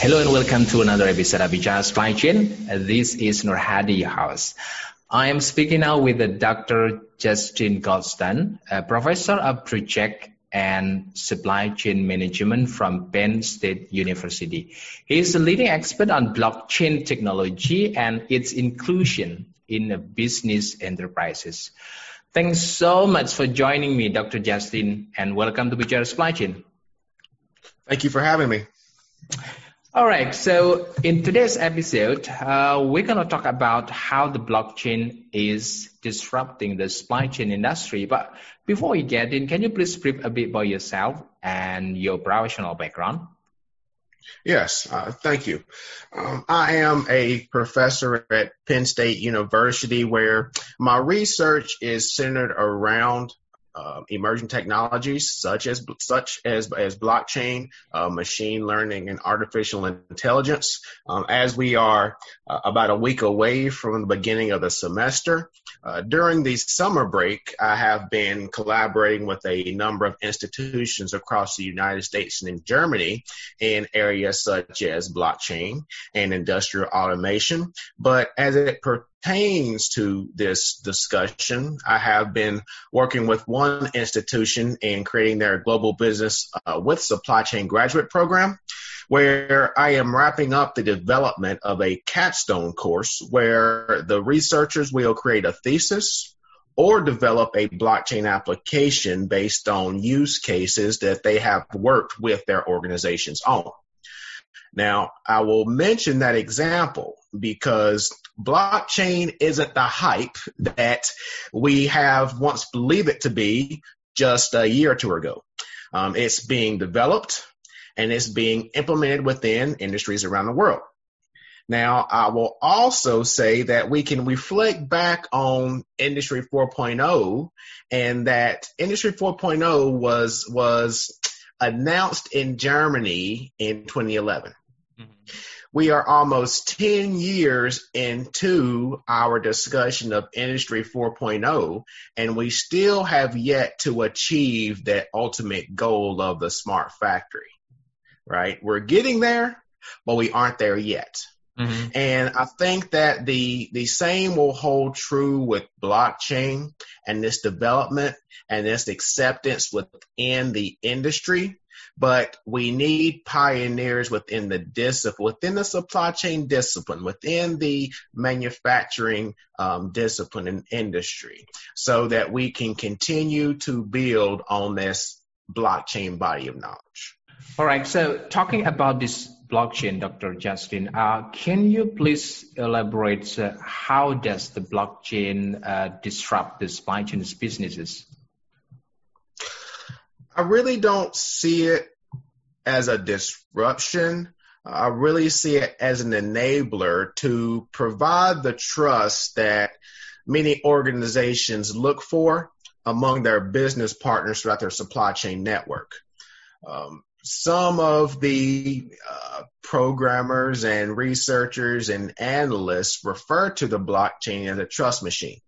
Hello and welcome to another episode of Bichara Supply Chain. This is Nur Hadi house. I am speaking now with Dr. Justin Goldston, a professor of project and supply chain management from Penn State University. He is a leading expert on blockchain technology and its inclusion in business enterprises. Thanks so much for joining me, Dr. Justin, and welcome to Bichara Supply Chain. Thank you for having me. All right, so in today's episode, uh, we're going to talk about how the blockchain is disrupting the supply chain industry. But before we get in, can you please brief a bit about yourself and your professional background? Yes, uh, thank you. Um, I am a professor at Penn State University where my research is centered around uh, emerging technologies such as such as as blockchain, uh, machine learning, and artificial intelligence. Um, as we are uh, about a week away from the beginning of the semester, uh, during the summer break, I have been collaborating with a number of institutions across the United States and in Germany in areas such as blockchain and industrial automation. But as it per- pertains to this discussion, I have been working with one institution in creating their global business uh, with supply chain graduate program, where I am wrapping up the development of a capstone course where the researchers will create a thesis or develop a blockchain application based on use cases that they have worked with their organizations on. Now, I will mention that example because blockchain isn't the hype that we have once believed it to be just a year or two ago. Um, it's being developed and it's being implemented within industries around the world. Now, I will also say that we can reflect back on Industry 4.0 and that Industry 4.0 was, was announced in Germany in 2011 mm-hmm. we are almost 10 years into our discussion of Industry 4.0, and we still have yet to achieve that ultimate goal of the smart factory, right? We're getting there, but we aren't there yet. Mm-hmm. And I think that the the same will hold true with blockchain and this development and this acceptance within the industry but we need pioneers within the discipline, within the supply chain discipline, within the manufacturing um, discipline and industry, so that we can continue to build on this blockchain body of knowledge. All right. So, talking about this blockchain, Dr. Justin, uh, can you please elaborate uh, how does the blockchain uh, disrupt the supply chain businesses? I really don't see it as a disruption. I really see it as an enabler to provide the trust that many organizations look for among their business partners throughout their supply chain network. Um, some of the uh, programmers and researchers and analysts refer to the blockchain as a trust machine.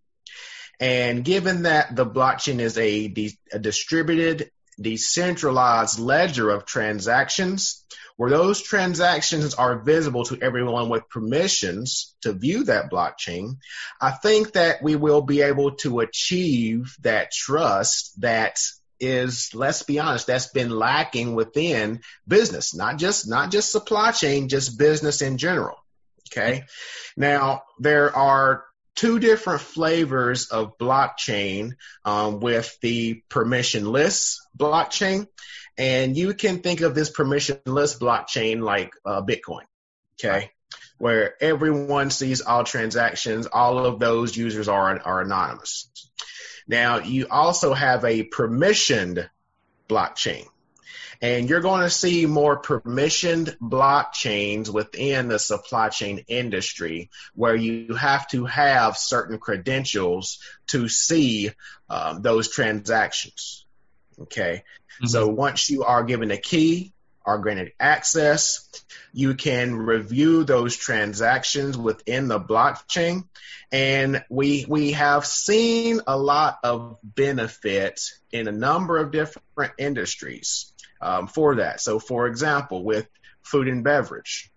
And given that the blockchain is a, a distributed decentralized ledger of transactions where those transactions are visible to everyone with permissions to view that blockchain, I think that we will be able to achieve that trust that is, let's be honest, that's been lacking within business, not just, not just supply chain, just business in general. Okay. Now there are two different flavors of blockchain um, with the permissionless blockchain. And you can think of this permissionless blockchain like uh, Bitcoin, okay? Where everyone sees all transactions, all of those users are, are anonymous. Now, you also have a permissioned blockchain. And you're going to see more permissioned blockchains within the supply chain industry where you have to have certain credentials to see um, those transactions. Okay. Mm-hmm. So once you are given a key, are granted access, you can review those transactions within the blockchain. And we, we have seen a lot of benefit in a number of different industries um, for that. So, for example, with food and beverage,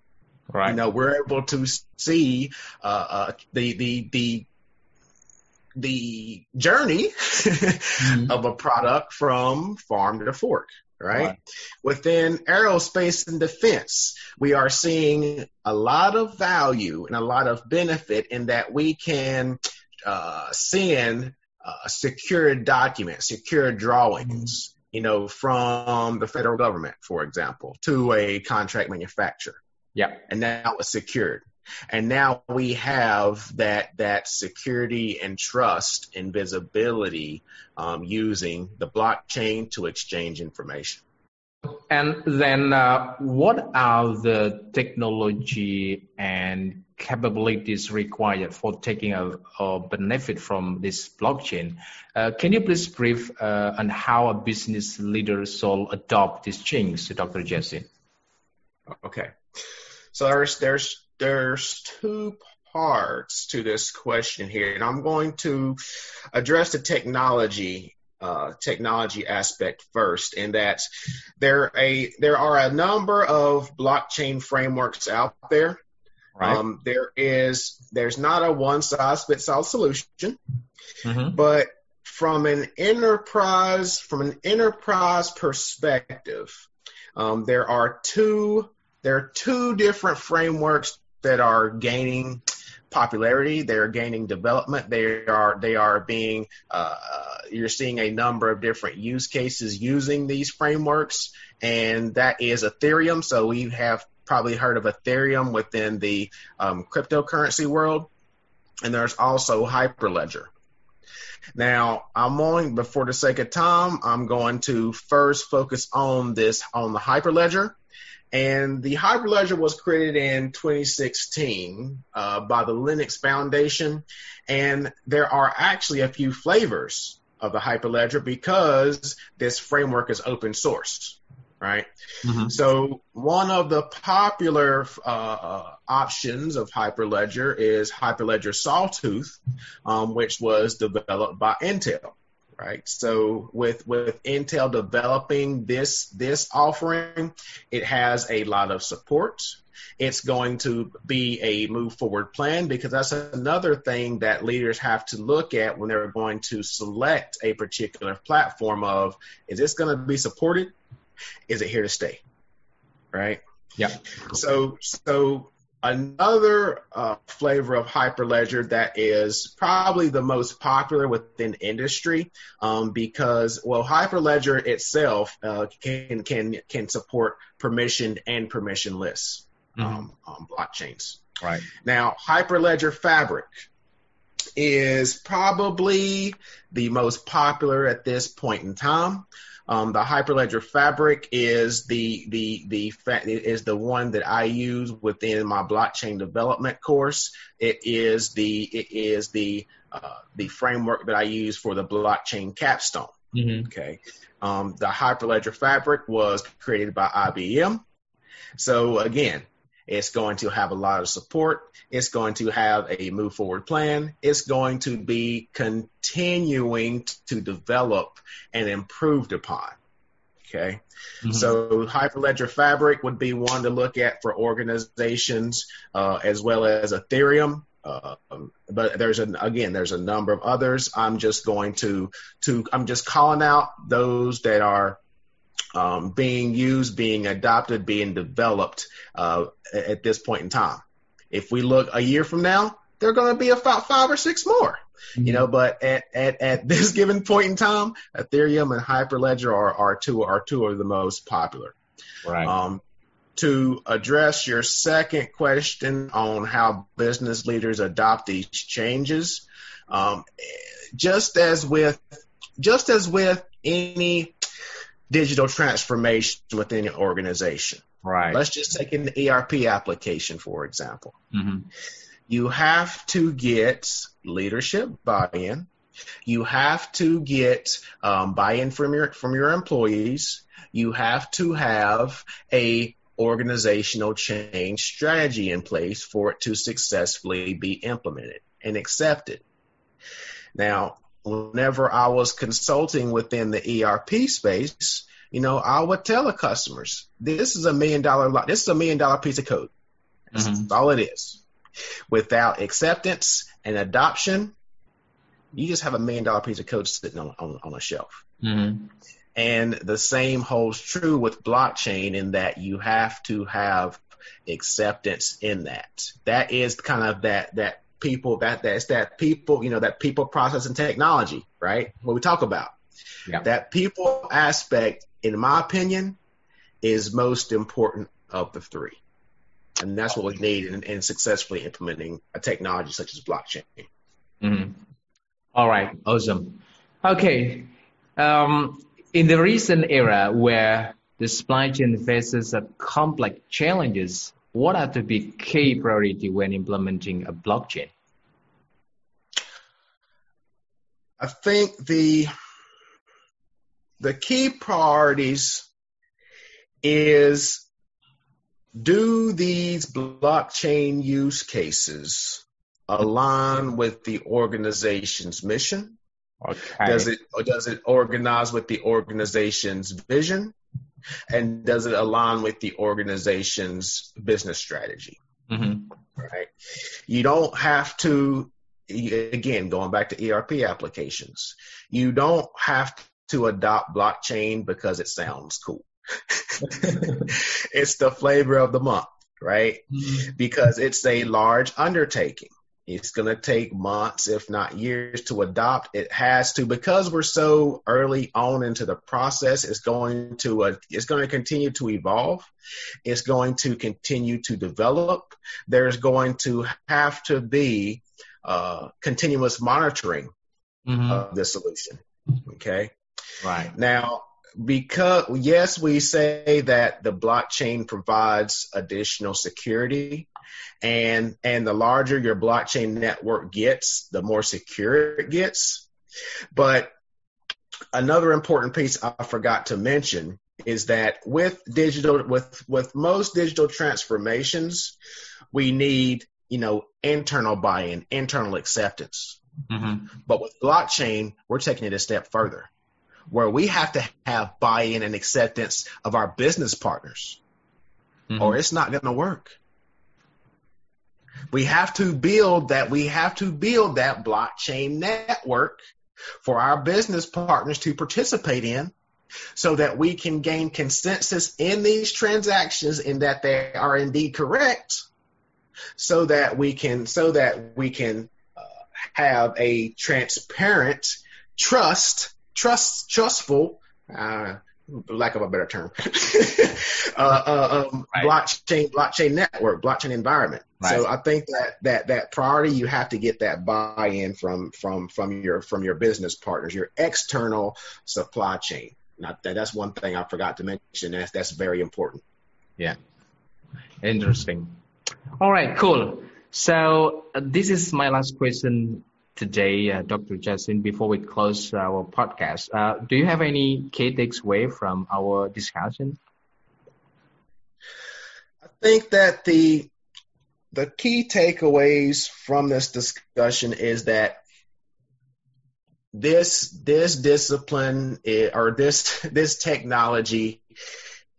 right? You know, we're able to see uh, uh, the the the the journey mm-hmm. of a product from farm to fork. Right? right? Within aerospace and defense, we are seeing a lot of value and a lot of benefit in that we can uh, send uh, secure documents, secure drawings, you know, from the federal government, for example, to a contract manufacturer. Yeah. And now it's secured. And now we have that that security and trust and visibility um, using the blockchain to exchange information. And then, uh, what are the technology and capabilities required for taking a, a benefit from this blockchain? Uh, can you please brief uh, on how a business leader should adopt these changes, Dr. Jesse? Okay, so there's there's there's two parts to this question here, and I'm going to address the technology uh, technology aspect first, in that there a there are a number of blockchain frameworks out there. Right. Um, there is there's not a one size fits all solution, mm-hmm. but from an enterprise from an enterprise perspective, um, there are two there are two different frameworks that are gaining popularity. They're gaining development. They are they are being uh, you're seeing a number of different use cases using these frameworks, and that is Ethereum. So we have probably heard of Ethereum within the um, cryptocurrency world, and there's also Hyperledger. Now, I'm going, before the sake of time, I'm going to first focus on this, on the Hyperledger. And the Hyperledger was created in 2016 uh, by the Linux Foundation. And there are actually a few flavors of the Hyperledger because this framework is open source, right? Mm-hmm. So one of the popular uh, options of Hyperledger is Hyperledger Sawtooth, um, which was developed by Intel right? So with with Intel developing this this offering, it has a lot of support. It's going to be a move forward plan because that's another thing that leaders have to look at when they're going to select a particular platform of is this going to be supported? Is it here to stay? Right? Yeah. So so Another uh, flavor of Hyperledger that is probably the most popular within industry um, because, well, Hyperledger itself uh, can can can support permissioned and permissionless mm-hmm. um, um, blockchains. Right now, Hyperledger Fabric is probably the most popular at this point in time. Um, the Hyperledger Fabric is the the the is the one that I use within my blockchain development course. It is the it is the uh, the framework that I use for the blockchain capstone. Mm-hmm. Okay, um, the Hyperledger Fabric was created by IBM. So again, it's going to have a lot of support. It's going to have a move forward plan. It's going to be continuing to develop and improved upon. Okay. Mm-hmm. So Hyperledger Fabric would be one to look at for organizations uh, as well as Ethereum. Uh, but there's an again there's a number of others. I'm just going to to I'm just calling out those that are um, being used, being adopted, being developed uh, at this point in time. If we look a year from now, there are going to be about five or six more. Mm-hmm. You know, but at, at, at this given point in time, Ethereum and Hyperledger are, are two are two of the most popular. Right. Um, to address your second question on how business leaders adopt these changes, um, just as with just as with any digital transformation within your organization. Right. Let's just take an ERP application, for example. Mm-hmm. You have to get leadership buy-in. You have to get um, buy-in from your from your employees. You have to have a organizational change strategy in place for it to successfully be implemented and accepted. Now, whenever I was consulting within the ERP space, you know, I would tell the customers, this is a million dollar, lot. this is a million dollar piece of code. That's Mhm. all it is. Without acceptance and adoption, you just have a million dollar piece of code sitting on, on, on a shelf. Mm-hmm. And the same holds true with blockchain in that you have to have acceptance in that. That is kind of that that people that that's that people, you know, that people process and technology, right? What we talk about. Yeah. That people aspect, in my opinion, is most important of the three. And that's what we need in, in successfully implementing a technology such as blockchain. Mm-hmm. All right, awesome. Okay, um, in the recent era where the supply chain faces a complex challenges, what are the big key priority when implementing a blockchain? I think the the key priorities is do these blockchain use cases align with the organization's mission? Okay. Does it or does it organize with the organization's vision? And does it align with the organization's business strategy? Mm-hmm. right? You don't have to, again, going back to ERP applications, you don't have to adopt blockchain because it sounds cool. it's the flavor of the month, right? Because it's a large undertaking. It's going to take months, if not years, to adopt. It has to because we're so early on into the process. It's going to uh, it's going to continue to evolve. It's going to continue to develop. There's going to have to be uh, continuous monitoring Mm-hmm. of the solution. Okay. right. Now, because yes, we say that the blockchain provides additional security, and and the larger your blockchain network gets, the more secure it gets. But another important piece I forgot to mention is that with digital with with most digital transformations, we need you know internal buy-in, internal acceptance. Mm-hmm. But with blockchain, we're taking it a step further, where we have to have buy-in and acceptance of our business partners, Mm-hmm. or it's not going to work. We have to build that. We have to build that blockchain network for our business partners to participate in, so that we can gain consensus in these transactions in that they are indeed correct, so that we can so that we can uh, have a transparent, trust, trust, trustful, uh, lack of a better term, uh, uh, um, Right. blockchain, blockchain network, blockchain environment. So I think that that that priority you have to get that buy-in from from from your from your business partners, your external supply chain. Not that that's one thing I forgot to mention. That's that's very important. Yeah. Interesting. All right, cool. So uh, this is my last question today, uh, Dr. Justin. Before we close our podcast, uh, do you have any key takeaway from our discussion? I think that the the key takeaways from this discussion is that this this discipline i- or this this technology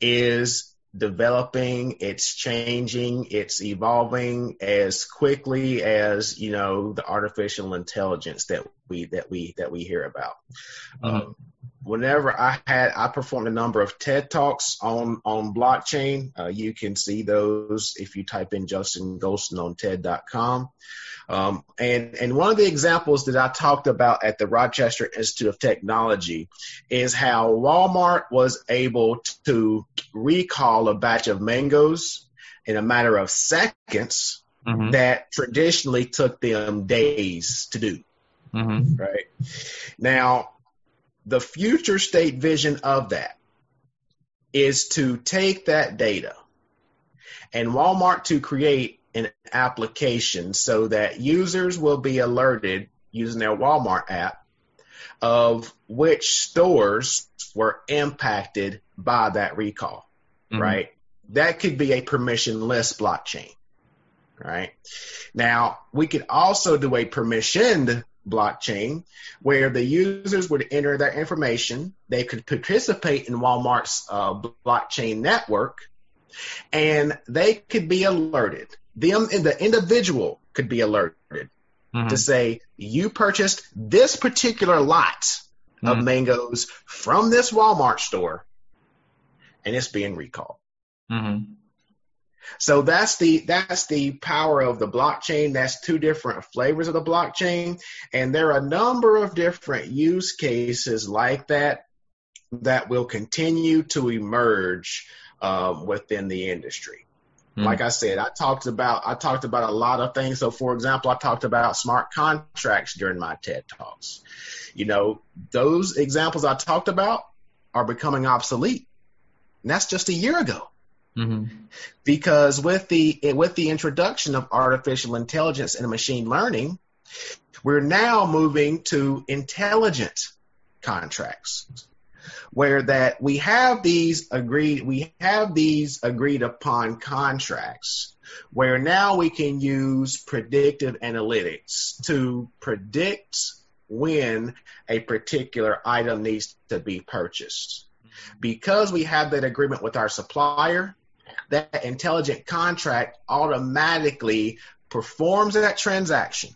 is developing it's changing it's evolving as quickly as you know the artificial intelligence that we that we that we hear about um, whenever I had, I performed a number of TED talks on on blockchain. Uh, you can see those if you type in Justin Goldston on TED.com. Um, and and one of the examples that I talked about at the Rochester Institute of Technology is how Walmart was able to recall a batch of mangoes in a matter of seconds Mm-hmm. that traditionally took them days to do Mm-hmm. right? Now, the future state vision of that is to take that data and Walmart to create an application so that users will be alerted using their Walmart app of which stores were impacted by that recall, mm-hmm. right? That could be a permissionless blockchain, right? Now, we could also do a permissioned blockchain where the users would enter their information. They could participate in Walmart's uh, blockchain network and they could be alerted. Them and the individual could be alerted mm-hmm. to say, you purchased this particular lot mm-hmm. of mangoes from this Walmart store and it's being recalled. Mm-hmm. So that's the that's the power of the blockchain. That's two different flavors of the blockchain, and there are a number of different use cases like that that will continue to emerge um, within the industry. Mm. Like I said, I talked about I talked about a lot of things. So, for example, I talked about smart contracts during my TED talks. You know, those examples I talked about are becoming obsolete, and that's just a year ago. Mm-hmm. Because with the with the introduction of artificial intelligence and machine learning, we're now moving to intelligent contracts where that we have these agreed we have these agreed upon contracts where now we can use predictive analytics to predict when a particular item needs to be purchased because we have that agreement with our supplier that intelligent contract automatically performs that transaction.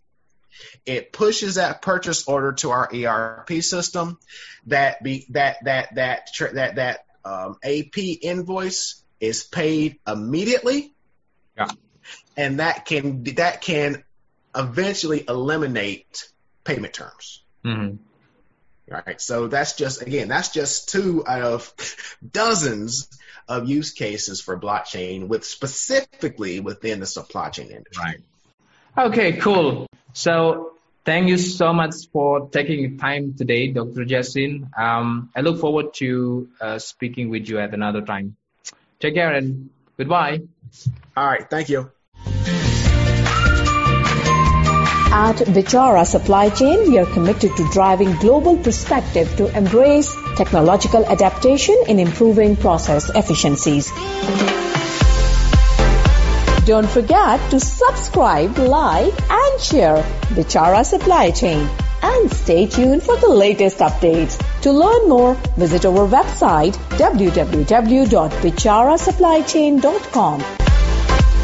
It pushes that purchase order to our ERP system. That be that that that that that um, AP invoice is paid immediately. Yeah. And that can that can eventually eliminate payment terms. Mm-hmm. Right. So that's just again, that's just two out of dozens of use cases for blockchain with specifically within the supply chain industry. Right. Okay, cool. So thank you so much for taking time today, Dr. Justin. Um, I look forward to uh, speaking with you at another time. Take care and goodbye. All right. Thank you. At Bichara Supply Chain, we are committed to driving global perspective to embrace technological adaptation in improving process efficiencies. Don't forget to subscribe, like, and share Bichara Supply Chain. And stay tuned for the latest updates. To learn more, visit our website www.bicharasupplychain.com.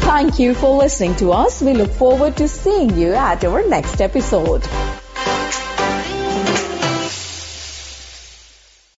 Thank you for listening to us. We look forward to seeing you at our next episode.